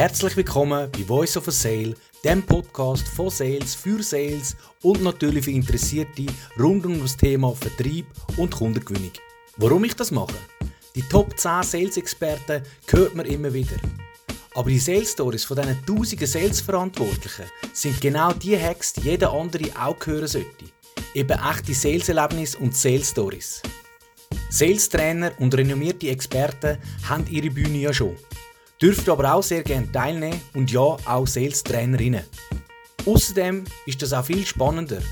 Herzlich willkommen bei Voice of a Sale, dem Podcast von Sales für Sales und natürlich für Interessierte rund um das Thema Vertrieb und Kundengewinnung. Warum ich das mache? Die Top 10 Sales-Experten hört man immer wieder. Aber die Sales Stories von diesen tausenden Sales-Verantwortlichen sind genau die Hacks, die jeder andere auch hören sollte. Eben echte Sales-Erlebnisse und Sales-Stories. Sales-Trainer und renommierte Experten haben ihre Bühne ja schon. Dürft aber auch sehr gerne teilnehmen und ja, auch Sales-Trainerinnen. Außerdem ist das auch viel spannender,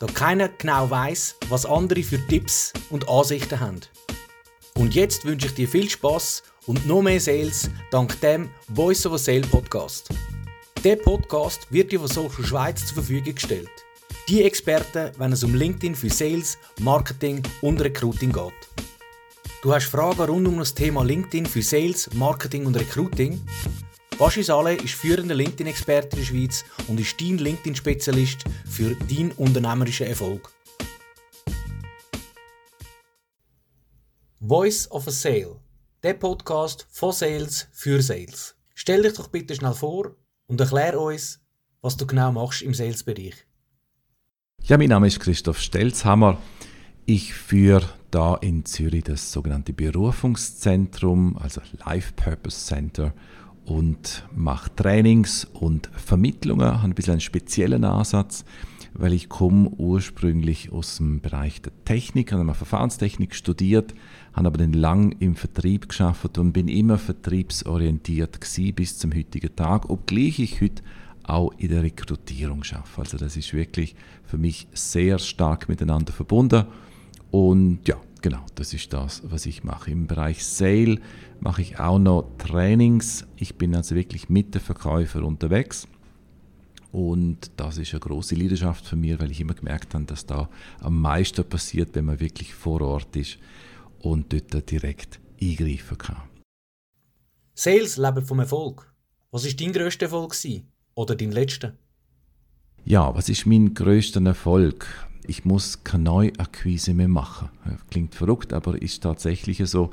da keiner genau weiß, was andere für Tipps und Ansichten haben. Und jetzt wünsche ich dir viel Spaß und noch mehr Sales dank dem Voice of a Sale Podcast. Der Podcast wird dir von Social Schweiz zur Verfügung gestellt. Die Experten, wenn es um LinkedIn für Sales, Marketing und Recruiting geht. Du hast Fragen rund um das Thema LinkedIn für Sales, Marketing und Recruiting? Baschi Saleh ist führender LinkedIn-Experte in der Schweiz und ist dein LinkedIn-Spezialist für deinen unternehmerischen Erfolg. Voice of a Sale, der Podcast von Sales für Sales. Stell dich doch bitte schnell vor und erklär uns, was du genau machst im Sales-Bereich. Ja, mein Name ist Christoph Stelzhammer. Ich führe da in Zürich das sogenannte Berufungszentrum, also Life Purpose Center und mache Trainings und Vermittlungen, habe ein bisschen einen speziellen Ansatz, weil ich komme ursprünglich aus dem Bereich der Technik, habe Verfahrenstechnik studiert, habe aber dann lang im Vertrieb geschafft und bin immer vertriebsorientiert gewesen bis zum heutigen Tag, obgleich ich heute auch in der Rekrutierung schaffe. Also das ist wirklich für mich sehr stark miteinander verbunden und ja, genau, das ist das, was ich mache. Im Bereich Sale mache ich auch noch Trainings. Ich bin also wirklich mit den Verkäufer unterwegs. Und das ist eine große Leidenschaft für mich, weil ich immer gemerkt habe, dass da am meisten passiert, wenn man wirklich vor Ort ist und dort direkt eingreifen kann. Sales lebt vom Erfolg. Was ist dein größter Erfolg gewesen? oder dein letzter? Ja, was ist mein größter Erfolg? Ich muss keine Neuakquise mehr machen. Klingt verrückt, aber ist tatsächlich so.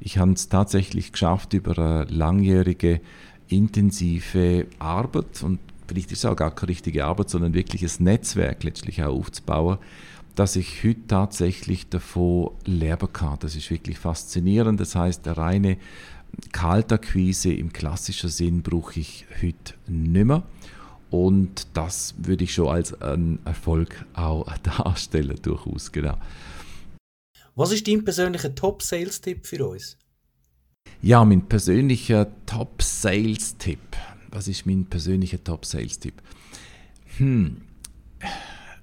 Ich habe es tatsächlich geschafft, über eine langjährige, intensive Arbeit und vielleicht ist es auch gar keine richtige Arbeit, sondern wirklich ein Netzwerk letztlich auch aufzubauen, dass ich heute tatsächlich davon lernen kann. Das ist wirklich faszinierend. Das heißt, eine reine Kaltakquise im klassischen Sinn brauche ich heute nicht mehr. Und das würde ich schon als einen Erfolg auch darstellen, durchaus, genau. Was ist dein persönlicher Top-Sales-Tipp für uns? Ja, mein persönlicher Top-Sales-Tipp. Was ist mein persönlicher Top-Sales-Tipp? Hm.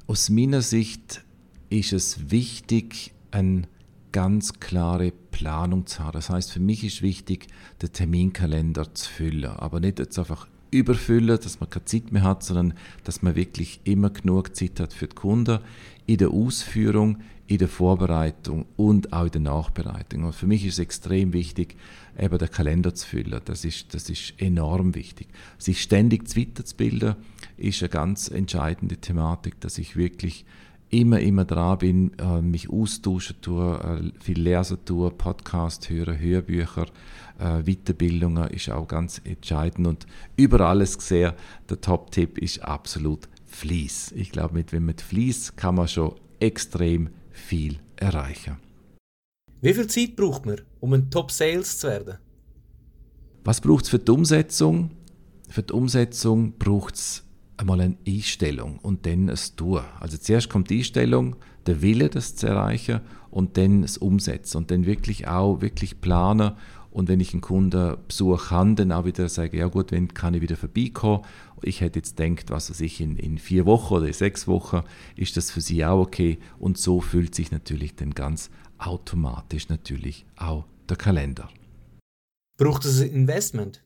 Aus meiner Sicht ist es wichtig, eine ganz klare Planung zu haben. Das heißt, für mich ist wichtig, den Terminkalender zu füllen, aber nicht jetzt einfach überfüllen, dass man keine Zeit mehr hat, sondern dass man wirklich immer genug Zeit hat für die Kunden in der Ausführung, in der Vorbereitung und auch in der Nachbereitung. Und für mich ist es extrem wichtig, eben den Kalender zu füllen. Das ist, das ist enorm wichtig. Sich ständig weiterzubilden, ist eine ganz entscheidende Thematik, dass ich wirklich immer, immer dran bin, äh, mich austauschen tue, äh, viel lesen tue, Podcast hören, Hörbücher, äh, Weiterbildungen ist auch ganz entscheidend und über alles gesehen, der Top-Tipp ist absolut Fließ. Ich glaube, mit, mit Fließ kann man schon extrem viel erreichen. Wie viel Zeit braucht man, um ein Top-Sales zu werden? Was braucht es für die Umsetzung? Für die Umsetzung braucht es einmal eine Einstellung und dann ein Tun. Also zuerst kommt die Einstellung, der Wille, das zu erreichen und dann das Umsetzen und dann wirklich auch wirklich planen und wenn ich einen Kundenbesuch habe, dann auch wieder sage, ja gut, wenn kann ich wieder vorbeikommen. Ich hätte jetzt gedacht, was weiß ich, in, in vier Wochen oder in sechs Wochen ist das für Sie auch okay. Und so fühlt sich natürlich dann ganz automatisch natürlich auch der Kalender. Braucht es ein Investment?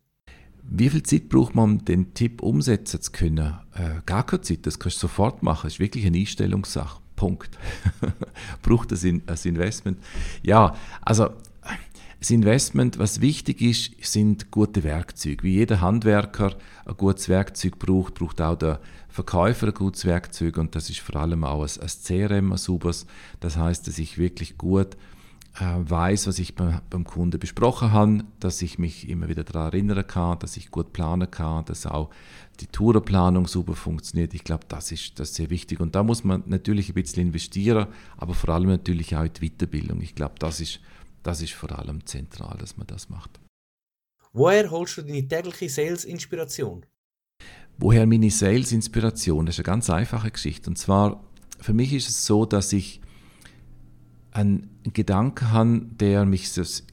Wie viel Zeit braucht man, um den Tipp umsetzen zu können? Äh, gar keine Zeit, das kannst du sofort machen. Das ist wirklich eine Einstellungssache. Punkt. braucht es ein, ein Investment? Ja, also das Investment, was wichtig ist, sind gute Werkzeuge. Wie jeder Handwerker ein gutes Werkzeug braucht, braucht auch der Verkäufer ein gutes Werkzeug und das ist vor allem auch ein, ein CRM, ein sauberes. Das heißt, dass ich wirklich gut weiß, was ich beim, Kunden besprochen habe, dass ich mich immer wieder daran erinnern kann, dass ich gut planen kann, dass auch die Tourenplanung super funktioniert. Ich glaube, das ist, das ist sehr wichtig. Und da muss man natürlich ein bisschen investieren, aber vor allem natürlich auch in die Weiterbildung. Ich glaube, das ist, das ist vor allem zentral, dass man das macht. Woher holst du deine tägliche Sales-Inspiration? Woher meine Sales-Inspiration? Das ist eine ganz einfache Geschichte. Und zwar, für mich ist es so, dass ich einen Gedanken habe, der mich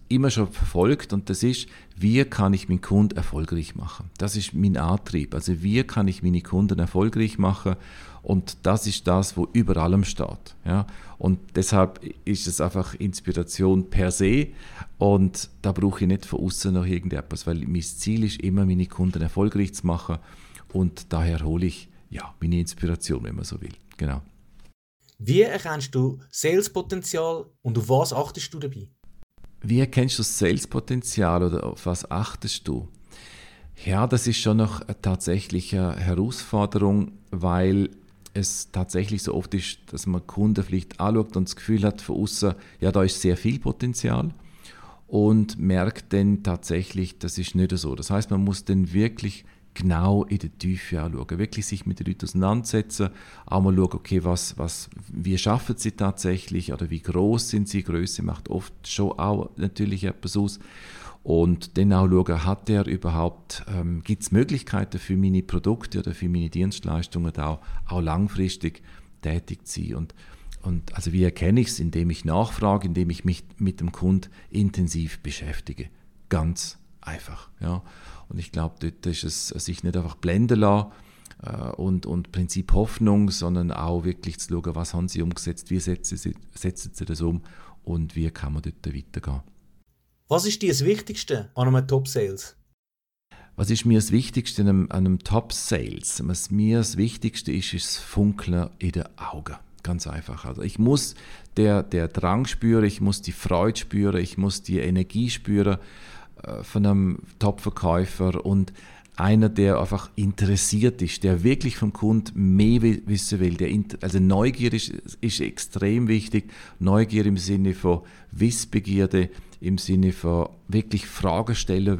immer schon verfolgt und das ist, wie kann ich meinen Kunden erfolgreich machen? Das ist mein Antrieb. Also wie kann ich meine Kunden erfolgreich machen? Und das ist das, wo über allem steht. Ja? Und deshalb ist es einfach Inspiration per se und da brauche ich nicht von außen noch irgendetwas, weil mein Ziel ist immer, meine Kunden erfolgreich zu machen und daher hole ich ja, meine Inspiration, wenn man so will. Genau. Wie erkennst du Salespotenzial und auf was achtest du dabei? Wie erkennst du Salespotenzial oder auf was achtest du? Ja, das ist schon noch eine tatsächliche Herausforderung, weil es tatsächlich so oft ist, dass man Kunden vielleicht anschaut und das Gefühl hat von außen, ja, da ist sehr viel Potenzial und merkt dann tatsächlich, das ist nicht so. Das heißt, man muss dann wirklich genau in die Tiefe anschauen. Wirklich sich mit den Leuten auseinandersetzen, auch mal schauen, okay, was, was, wie schaffen sie tatsächlich oder wie groß sind sie. Größe macht oft schon auch natürlich etwas aus. Und dann auch schauen, hat der überhaupt, ähm, gibt es Möglichkeiten für meine Produkte oder für meine Dienstleistungen auch, auch langfristig tätig zu sein. Und, und also wie erkenne ich es? Indem ich nachfrage, indem ich mich mit dem Kunden intensiv beschäftige. Ganz einfach. Ja. Und ich glaube, dort ist es sich nicht einfach blenden lassen äh, und, und Prinzip Hoffnung, sondern auch wirklich zu schauen, was haben sie umgesetzt, wie setzen sie, setzen sie das um und wie kann man dort weitergehen. Was ist dir das Wichtigste an einem Top-Sales? Was ist mir das Wichtigste an einem, einem Top-Sales? Was mir das Wichtigste ist, ist das Funkeln in den Augen. Ganz einfach. Also ich muss der, der Drang spüren, ich muss die Freude spüren, ich muss die Energie spüren äh, von einem Top-Verkäufer und einer, der einfach interessiert ist, der wirklich vom Kunden mehr wissen will. Der, also Neugier ist, ist extrem wichtig. Neugier im Sinne von Wissbegierde, im Sinne von wirklich Fragen stellen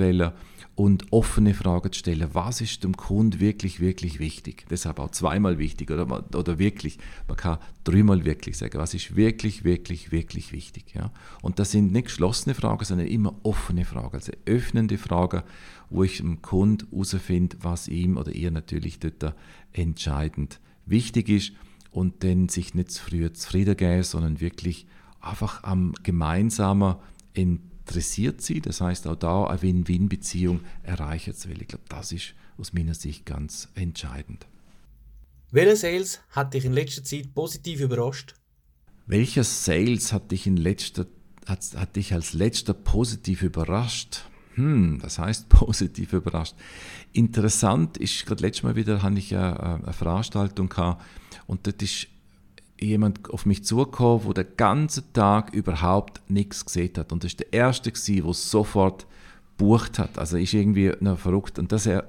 und offene Fragen zu stellen. Was ist dem Kunden wirklich, wirklich wichtig? Deshalb auch zweimal wichtig oder, oder wirklich, man kann dreimal wirklich sagen, was ist wirklich, wirklich, wirklich wichtig. Ja? Und das sind nicht geschlossene Fragen, sondern immer offene Fragen, also öffnende Fragen, wo ich dem Kunden herausfinde, was ihm oder ihr natürlich dort entscheidend wichtig ist und dann sich nicht zu früh zufrieden geben, sondern wirklich einfach am gemeinsamen interessiert sie. Das heißt, auch da eine Win-Win-Beziehung erreichen zu will. Ich glaube, das ist aus meiner Sicht ganz entscheidend. Welcher Sales hat dich in letzter Zeit positiv überrascht? Welcher Sales hat dich, in letzter, hat, hat dich als letzter positiv überrascht? Hm, das heißt positiv überrascht. Interessant ist, gerade letztes Mal wieder hatte ich eine, eine Veranstaltung gehabt und dort ist jemand auf mich zugekommen, der den ganzen Tag überhaupt nichts gesehen hat. Und das ist der Erste, der sofort bucht hat. Also ist irgendwie noch verrückt. Und das äh,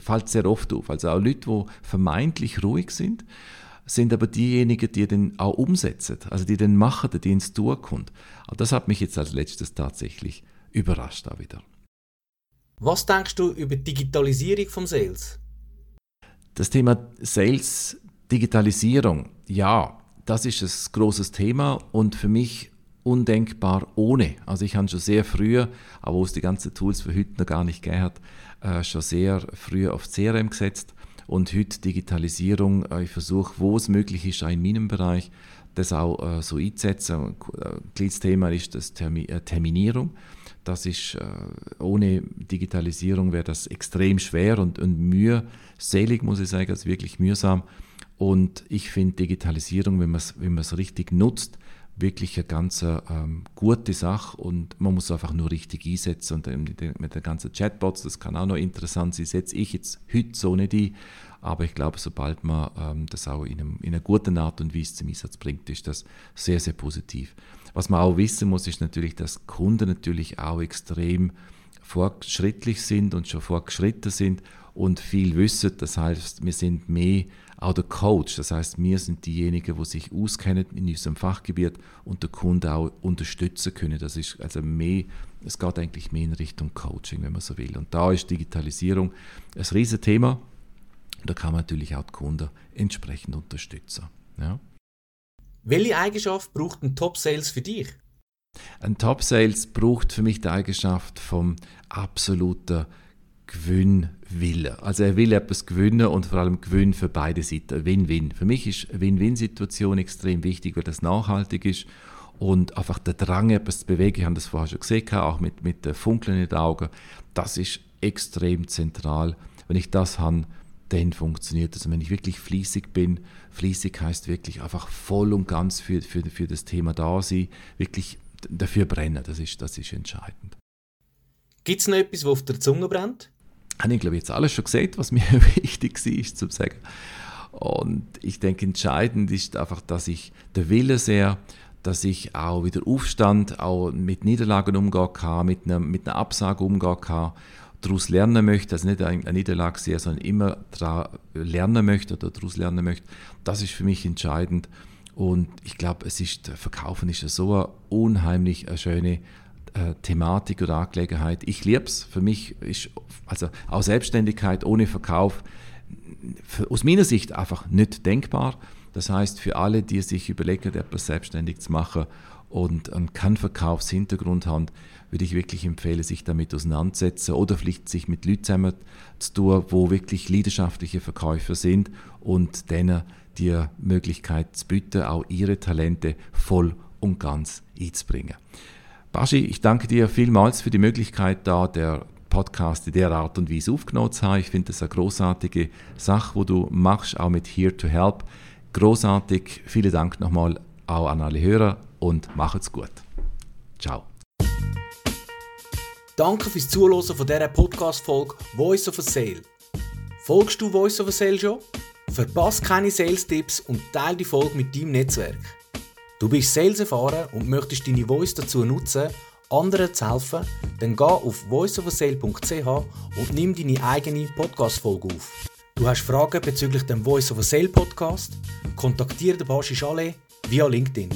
fällt sehr oft auf. Also auch Leute, die vermeintlich ruhig sind, sind aber diejenigen, die dann auch umsetzen. Also die dann machen, die ins Tun kommen. Und das hat mich jetzt als letztes tatsächlich überrascht auch wieder. Was denkst du über die Digitalisierung vom Sales? Das Thema Sales, Digitalisierung, ja, das ist ein großes Thema und für mich undenkbar ohne. Also ich habe schon sehr früh, aber wo es die ganzen Tools für heute noch gar nicht gegeben hat, äh, schon sehr früh auf CRM gesetzt und heute Digitalisierung, äh, ich versuche, wo es möglich ist, auch in meinem Bereich, das auch äh, so einzusetzen. Ein kleines Thema ist das Termi äh, Terminierung. Das ist, äh, ohne Digitalisierung wäre das extrem schwer und, und mühselig, muss ich sagen, also wirklich mühsam. Und ich finde Digitalisierung, wenn man es wenn richtig nutzt, wirklich eine ganz ähm, gute Sache und man muss einfach nur richtig einsetzen. Und mit den, mit den ganzen Chatbots, das kann auch noch interessant sein, setze ich jetzt heute so nicht ein. Aber ich glaube, sobald man ähm, das auch in, einem, in einer guten Art und Weise zum Einsatz bringt, ist das sehr, sehr positiv. Was man auch wissen muss, ist natürlich, dass Kunden natürlich auch extrem fortschrittlich sind und schon fortgeschritten sind und viel wissen. Das heißt, wir sind mehr auch der Coach. Das heißt, wir sind diejenigen, die sich auskennen in unserem Fachgebiet und der Kunde auch unterstützen können. Das ist also mehr, es geht eigentlich mehr in Richtung Coaching, wenn man so will. Und da ist Digitalisierung ein Riesenthema. Da kann man natürlich auch die Kunden entsprechend unterstützen. Ja. Welche Eigenschaft braucht ein Top Sales für dich? Ein Top Sales braucht für mich die Eigenschaft vom absoluten Gewinnwille. Also er will etwas gewinnen und vor allem Gewinn für beide Seiten. Win-Win. Für mich ist eine Win-Win-Situation extrem wichtig, weil das nachhaltig ist und einfach der Drang, etwas zu bewegen, ich habe das vorher schon gesehen, auch mit, mit den Funkeln in den Augen, das ist extrem zentral. Wenn ich das habe, dann funktioniert das. Und wenn ich wirklich fließig bin, fließig heißt wirklich einfach voll und ganz für, für, für das Thema da sein, wirklich dafür brennen, das ist, das ist entscheidend. Gibt es noch etwas, was auf der Zunge brennt? Habe ich glaube jetzt alles schon gesagt, was mir wichtig war zu sagen. Und ich denke, entscheidend ist einfach, dass ich der Wille sehr, dass ich auch wieder Aufstand, auch mit Niederlagen umgehen kann, mit einer, mit einer Absage umgehen kann, daraus lernen möchte, also nicht eine Niederlage sehe, sondern immer lernen möchte oder daraus lernen möchte. Das ist für mich entscheidend. Und ich glaube, es ist, Verkaufen ist so eine unheimlich eine schöne äh, Thematik oder Angelegenheit. Ich liebe es. Für mich ist also auch Selbstständigkeit ohne Verkauf für, aus meiner Sicht einfach nicht denkbar. Das heißt, für alle, die sich überlegen, etwas selbstständig zu machen und einen Kann-Verkaufshintergrund haben, würde ich wirklich empfehlen, sich damit auseinanderzusetzen oder vielleicht sich mit Leuten zusammen zu tun, wo wirklich leidenschaftliche Verkäufer sind und denen die Möglichkeit zu bieten, auch ihre Talente voll und ganz einzubringen. Baschi, ich danke dir vielmals für die Möglichkeit, da der Podcast in der Art und Weise aufgenommen zu haben. Ich finde das eine großartige Sache, wo du machst, auch mit Here to Help. Großartig. Vielen Dank nochmal auch an alle Hörer und macht's gut. Ciao. Danke fürs Zuhören von dieser Podcast-Folge Voice of a Sale. Folgst du Voice of a Sale schon? Verpasse keine Sales-Tipps und teile die Folge mit deinem Netzwerk. Du bist Sales erfahren und möchtest deine Voice dazu nutzen, anderen zu helfen, dann geh auf voiceofasale.ch und nimm deine eigene Podcast-Folge auf. Du hast Fragen bezüglich dem Voice of a Sale Podcast? Kontaktiere den Baschi Chalet via LinkedIn.